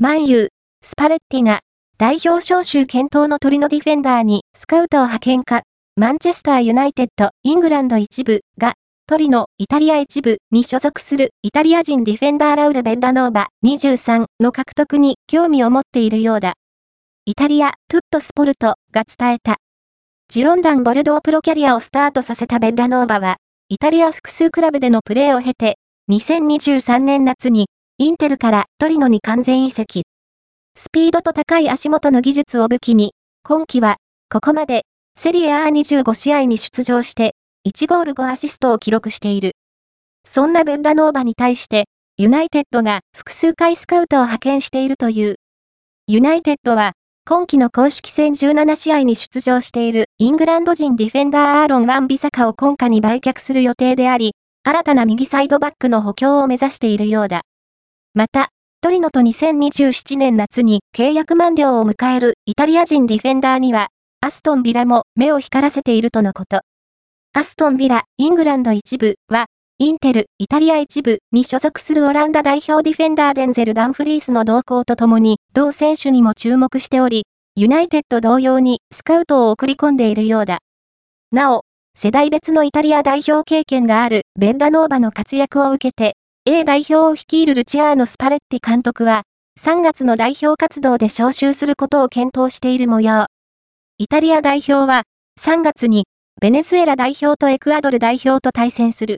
マンユー、スパレッティが、代表招集検討のトリノディフェンダーにスカウトを派遣か、マンチェスターユナイテッド、イングランド一部が、トリノ、イタリア一部に所属するイタリア人ディフェンダーラウル・ベッラノーバ23の獲得に興味を持っているようだ。イタリア、トゥットスポルトが伝えた。ジロンダン・ボルドープロキャリアをスタートさせたベッラノーバは、イタリア複数クラブでのプレーを経て、2023年夏に、インテルからトリノに完全移籍。スピードと高い足元の技術を武器に、今季は、ここまで、セリエ A25 試合に出場して、1ゴール5アシストを記録している。そんなベッラノーバに対して、ユナイテッドが複数回スカウトを派遣しているという。ユナイテッドは、今季の公式戦17試合に出場しているイングランド人ディフェンダーアーロン・ワンビサカを今夏に売却する予定であり、新たな右サイドバックの補強を目指しているようだ。また、トリノと2027年夏に契約満了を迎えるイタリア人ディフェンダーには、アストンビラも目を光らせているとのこと。アストンビラ、イングランド一部は、インテル、イタリア一部に所属するオランダ代表ディフェンダーデンゼル・ダンフリースの動向とともに、同選手にも注目しており、ユナイテッド同様にスカウトを送り込んでいるようだ。なお、世代別のイタリア代表経験があるベンダノーバの活躍を受けて、A 代表を率いるルチアーノ・スパレッティ監督は、3月の代表活動で招集することを検討している模様。イタリア代表は、3月に、ベネズエラ代表とエクアドル代表と対戦する。